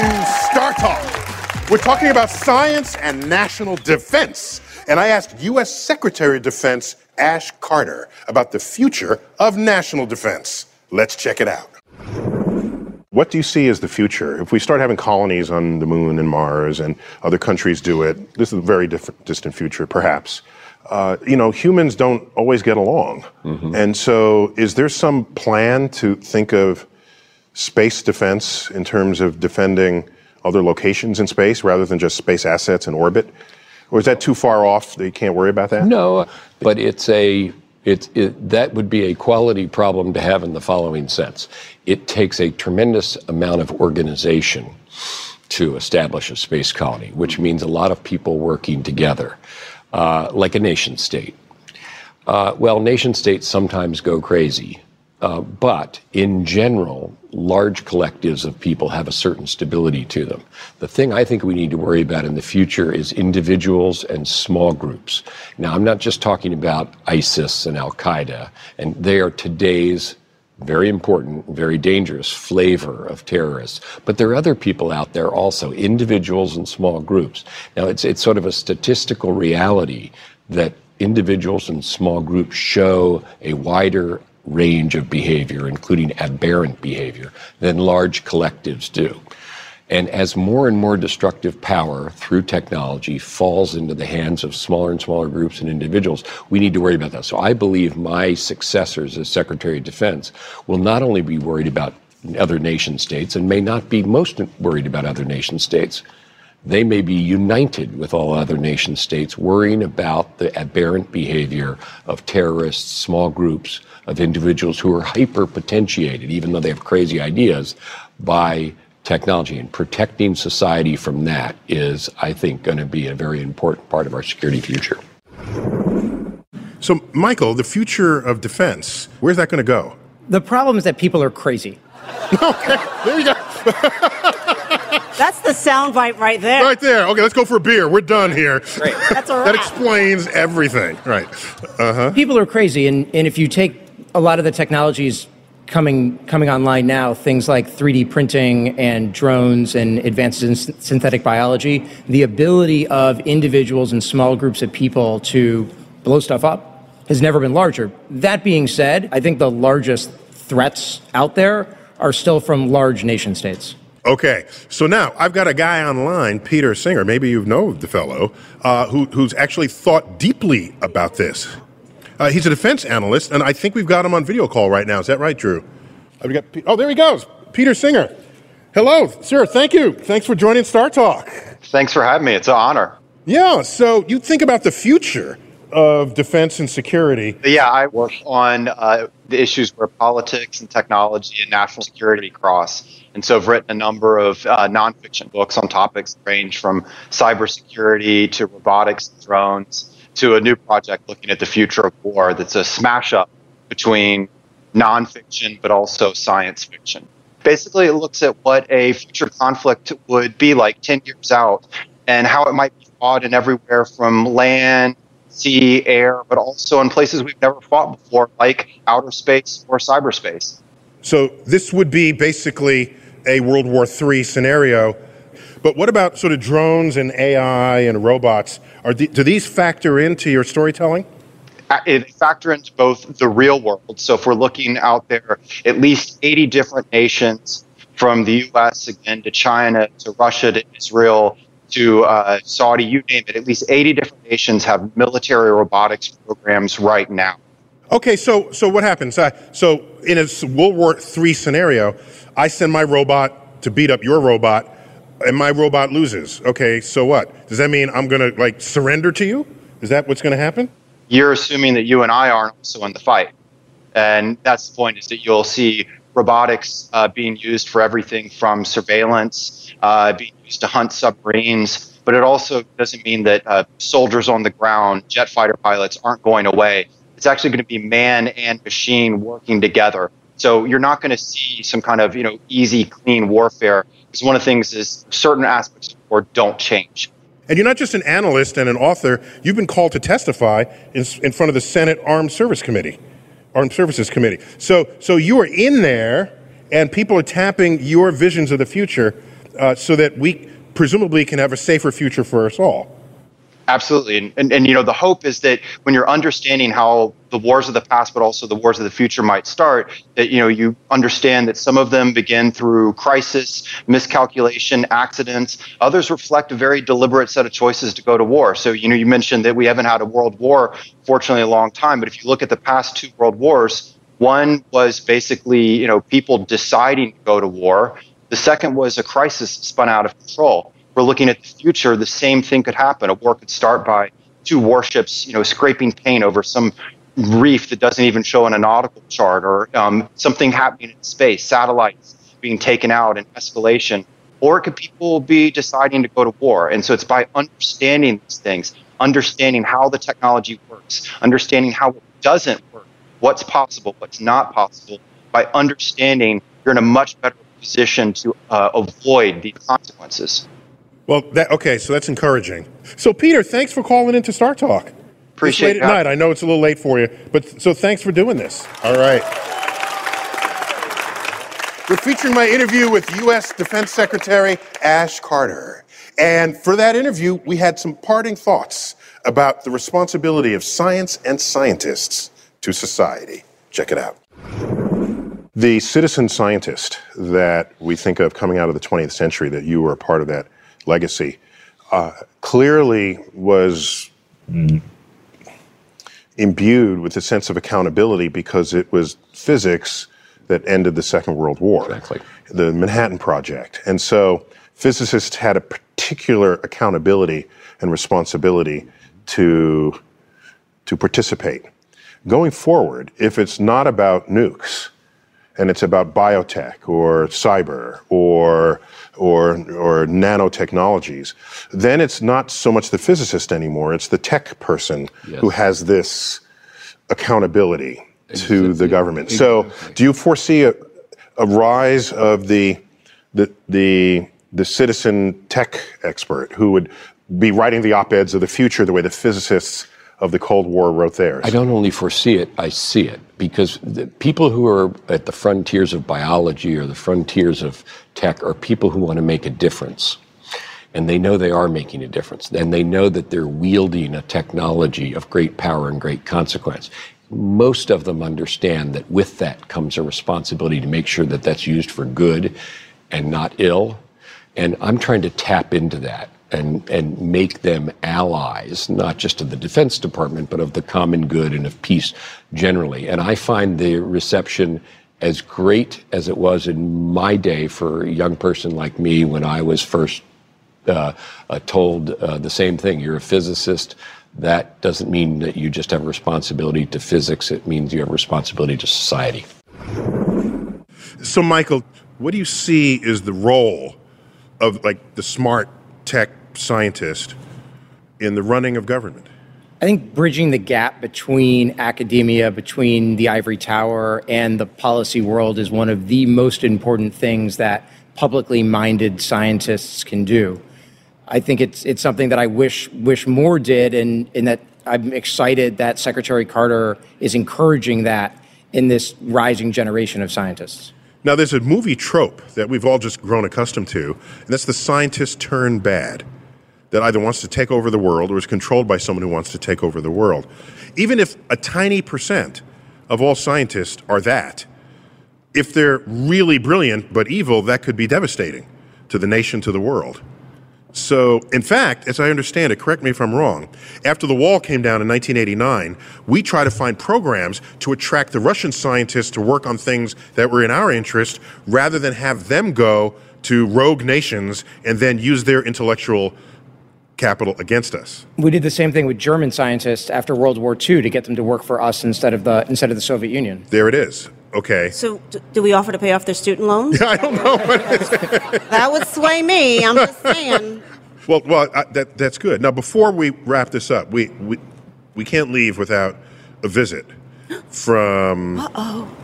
To Star Talk. We're talking about science and national defense. And I asked U.S. Secretary of Defense Ash Carter about the future of national defense. Let's check it out. What do you see as the future? If we start having colonies on the moon and Mars and other countries do it, this is a very different, distant future, perhaps. Uh, you know, humans don't always get along. And so, is there some plan to think of space defense in terms of defending other locations in space rather than just space assets in orbit? Or is that too far off that you can't worry about that? No, but it's a it's it, that would be a quality problem to have in the following sense. It takes a tremendous amount of organization to establish a space colony, which means a lot of people working together, uh, like a nation state. Uh, well, nation states sometimes go crazy, uh, but in general, large collectives of people have a certain stability to them. The thing I think we need to worry about in the future is individuals and small groups. Now, I'm not just talking about ISIS and Al Qaeda, and they are today's very important, very dangerous flavor of terrorists. But there are other people out there also, individuals and small groups. Now, it's, it's sort of a statistical reality that individuals and small groups show a wider range of behavior, including aberrant behavior, than large collectives do. And as more and more destructive power through technology falls into the hands of smaller and smaller groups and individuals, we need to worry about that. So I believe my successors as Secretary of Defense will not only be worried about other nation states and may not be most worried about other nation states, they may be united with all other nation states, worrying about the aberrant behavior of terrorists, small groups of individuals who are hyper potentiated, even though they have crazy ideas, by technology. And protecting society from that is, I think, going to be a very important part of our security future. So, Michael, the future of defense, where's that going to go? The problem is that people are crazy. okay, there you go. That's the soundbite right there. Right there. Okay, let's go for a beer. We're done here. Great. That's all That explains everything. Right. Uh huh. People are crazy, and, and if you take a lot of the technologies coming coming online now, things like 3D printing and drones and advances in synthetic biology, the ability of individuals and small groups of people to blow stuff up has never been larger. That being said, I think the largest threats out there are still from large nation states. Okay, so now I've got a guy online, Peter Singer. Maybe you know the fellow uh, who, who's actually thought deeply about this. Uh, he's a defense analyst, and I think we've got him on video call right now. Is that right, Drew? Uh, we got Pe- oh, there he goes, Peter Singer. Hello, sir. Thank you. Thanks for joining Star Talk. Thanks for having me. It's an honor. Yeah. So you think about the future of defense and security. Yeah, I work on uh, the issues where politics and technology and national security cross. And so I've written a number of uh, nonfiction books on topics that range from cybersecurity to robotics and drones to a new project looking at the future of war that's a smash up between nonfiction but also science fiction. Basically, it looks at what a future conflict would be like 10 years out and how it might be fought in everywhere from land, sea, air, but also in places we've never fought before, like outer space or cyberspace. So this would be basically a World War III scenario. But what about sort of drones and AI and robots? Are the, do these factor into your storytelling? Uh, It factor into both the real world. So if we're looking out there, at least 80 different nations from the U.S. again to China to Russia to Israel to uh, Saudi, you name it. At least 80 different nations have military robotics programs right now. Okay, so so what happens? Uh, so in a World War III scenario, I send my robot to beat up your robot, and my robot loses. Okay, so what? Does that mean I'm going to like surrender to you? Is that what's going to happen? You're assuming that you and I aren't also in the fight. And that's the point is that you'll see robotics uh, being used for everything from surveillance, uh, being used to hunt submarines. But it also doesn't mean that uh, soldiers on the ground, jet fighter pilots, aren't going away. It's actually going to be man and machine working together. So you're not going to see some kind of you know easy, clean warfare. Because one of the things is certain aspects of war don't change. And you're not just an analyst and an author. You've been called to testify in, in front of the Senate Armed Service Committee, Armed Services Committee. So, so you are in there, and people are tapping your visions of the future, uh, so that we presumably can have a safer future for us all. Absolutely. And, and, and, you know, the hope is that when you're understanding how the wars of the past, but also the wars of the future might start, that, you know, you understand that some of them begin through crisis, miscalculation, accidents. Others reflect a very deliberate set of choices to go to war. So, you know, you mentioned that we haven't had a world war, fortunately, a long time. But if you look at the past two world wars, one was basically, you know, people deciding to go to war. The second was a crisis spun out of control we're looking at the future, the same thing could happen. A war could start by two warships, you know, scraping paint over some reef that doesn't even show in a nautical chart, or um, something happening in space, satellites being taken out in escalation, or could people be deciding to go to war. And so it's by understanding these things, understanding how the technology works, understanding how it doesn't work, what's possible, what's not possible. By understanding, you're in a much better position to uh, avoid these consequences. Well, that, okay, so that's encouraging. So, Peter, thanks for calling into Star Talk. Appreciate it. late at night. I know it's a little late for you, but so thanks for doing this. All right. We're featuring my interview with U.S. Defense Secretary Ash Carter. And for that interview, we had some parting thoughts about the responsibility of science and scientists to society. Check it out. The citizen scientist that we think of coming out of the 20th century, that you were a part of that legacy, uh, clearly was imbued with a sense of accountability because it was physics that ended the Second World War. Exactly. The Manhattan Project. And so physicists had a particular accountability and responsibility to, to participate. Going forward, if it's not about nukes, and it's about biotech or cyber or or or nanotechnologies, then it's not so much the physicist anymore. It's the tech person yes. who has this accountability to the government. So, do you foresee a, a rise of the the the the citizen tech expert who would be writing the op-eds of the future the way the physicists of the Cold War wrote theirs? I don't only foresee it, I see it. Because people who are at the frontiers of biology or the frontiers of tech are people who want to make a difference. And they know they are making a difference. And they know that they're wielding a technology of great power and great consequence. Most of them understand that with that comes a responsibility to make sure that that's used for good and not ill. And I'm trying to tap into that and, and make them allies, not just of the Defense Department, but of the common good and of peace generally. And I find the reception as great as it was in my day for a young person like me when I was first uh, uh, told uh, the same thing. You're a physicist. That doesn't mean that you just have a responsibility to physics. It means you have a responsibility to society. So, Michael, what do you see is the role of like the smart tech scientist in the running of government? I think bridging the gap between academia, between the ivory tower, and the policy world is one of the most important things that publicly minded scientists can do. I think it's it's something that I wish wish more did, and, and that I'm excited that Secretary Carter is encouraging that in this rising generation of scientists. Now, there's a movie trope that we've all just grown accustomed to, and that's the scientist turned bad that either wants to take over the world or is controlled by someone who wants to take over the world. Even if a tiny percent of all scientists are that, if they're really brilliant but evil, that could be devastating to the nation, to the world. So, in fact, as I understand it, correct me if I'm wrong, after the wall came down in 1989, we tried to find programs to attract the Russian scientists to work on things that were in our interest rather than have them go to rogue nations and then use their intellectual capital against us. We did the same thing with German scientists after World War II to get them to work for us instead of the instead of the Soviet Union. There it is. Okay. So, d- do we offer to pay off their student loans? I don't know. that would sway me. I'm just saying. Well, well, uh, that that's good. Now, before we wrap this up, we we we can't leave without a visit from Uh Oh,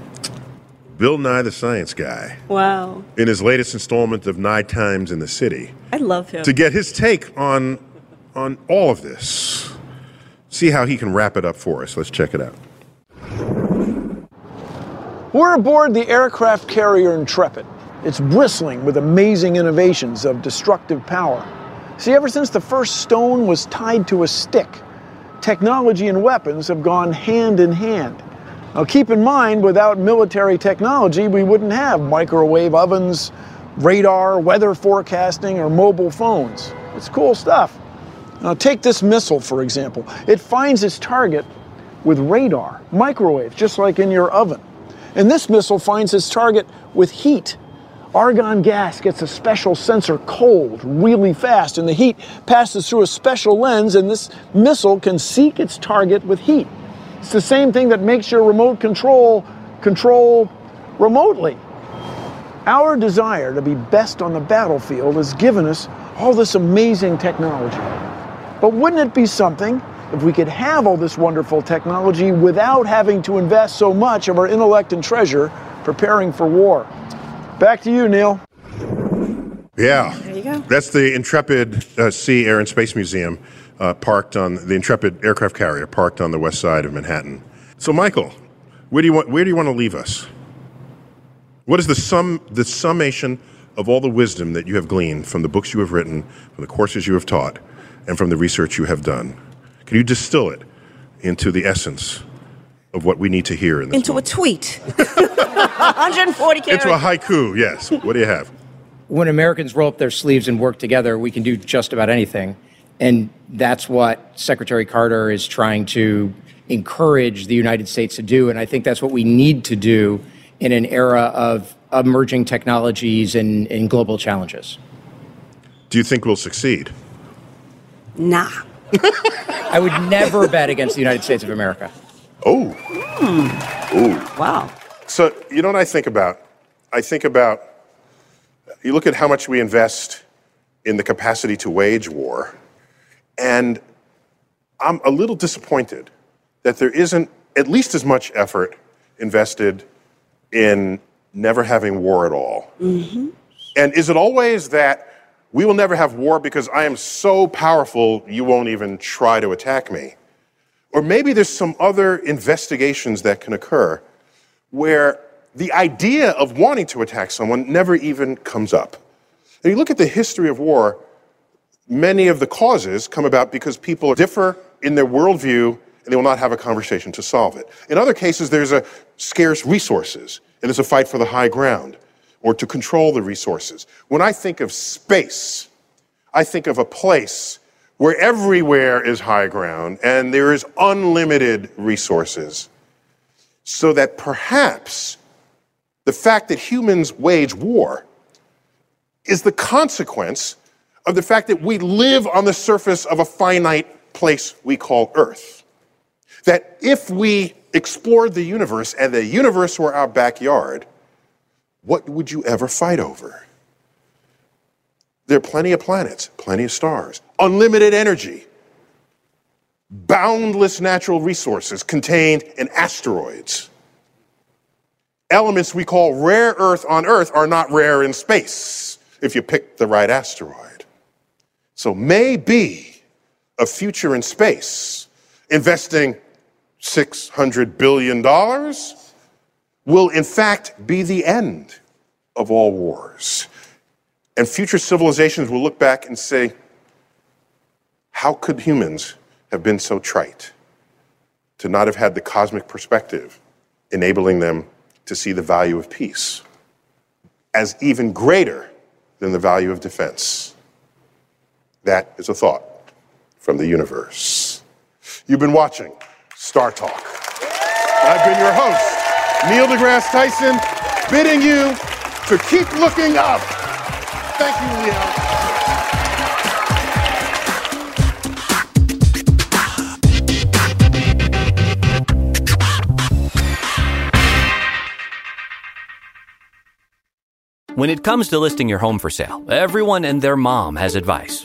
Bill Nye the Science Guy wow. in his latest installment of Nye Times in the City I love him. to get his take on on all of this. See how he can wrap it up for us. Let's check it out. We're aboard the aircraft carrier Intrepid. It's bristling with amazing innovations of destructive power. See, ever since the first stone was tied to a stick, technology and weapons have gone hand in hand. Now, keep in mind, without military technology, we wouldn't have microwave ovens, radar, weather forecasting, or mobile phones. It's cool stuff. Now, take this missile, for example. It finds its target with radar, microwave, just like in your oven. And this missile finds its target with heat. Argon gas gets a special sensor cold really fast, and the heat passes through a special lens, and this missile can seek its target with heat. It's the same thing that makes your remote control control remotely. Our desire to be best on the battlefield has given us all this amazing technology. But wouldn't it be something if we could have all this wonderful technology without having to invest so much of our intellect and treasure preparing for war? Back to you, Neil. Yeah. There you go. That's the Intrepid uh, Sea Air and Space Museum, uh, parked on the Intrepid aircraft carrier, parked on the west side of Manhattan. So, Michael, where do you want? Where do you want to leave us? What is the sum, the summation of all the wisdom that you have gleaned from the books you have written, from the courses you have taught, and from the research you have done? Can you distill it into the essence of what we need to hear in this? Into a tweet. 140 characters. Into a haiku, yes. What do you have? when Americans roll up their sleeves and work together, we can do just about anything. And that's what Secretary Carter is trying to encourage the United States to do. And I think that's what we need to do in an era of emerging technologies and, and global challenges. Do you think we'll succeed? Nah. I would never bet against the United States of America. Oh. Hmm. Ooh. Wow. So, you know what I think about? I think about, you look at how much we invest in the capacity to wage war, and I'm a little disappointed that there isn't at least as much effort invested in never having war at all. Mm-hmm. And is it always that we will never have war because I am so powerful you won't even try to attack me? Or maybe there's some other investigations that can occur where the idea of wanting to attack someone never even comes up. And you look at the history of war, many of the causes come about because people differ in their worldview and they will not have a conversation to solve it. In other cases, there's a scarce resources and it's a fight for the high ground or to control the resources. When I think of space, I think of a place where everywhere is high ground and there is unlimited resources. So that perhaps the fact that humans wage war is the consequence of the fact that we live on the surface of a finite place we call Earth. That if we explored the universe and the universe were our backyard, what would you ever fight over? There are plenty of planets, plenty of stars, unlimited energy, boundless natural resources contained in asteroids. Elements we call rare earth on Earth are not rare in space if you pick the right asteroid. So maybe a future in space investing $600 billion will in fact be the end of all wars. And future civilizations will look back and say, how could humans have been so trite to not have had the cosmic perspective enabling them to see the value of peace as even greater than the value of defense? That is a thought from the universe. You've been watching Star Talk. I've been your host, Neil deGrasse Tyson, bidding you to keep looking up. Thank you, Leo. When it comes to listing your home for sale, everyone and their mom has advice.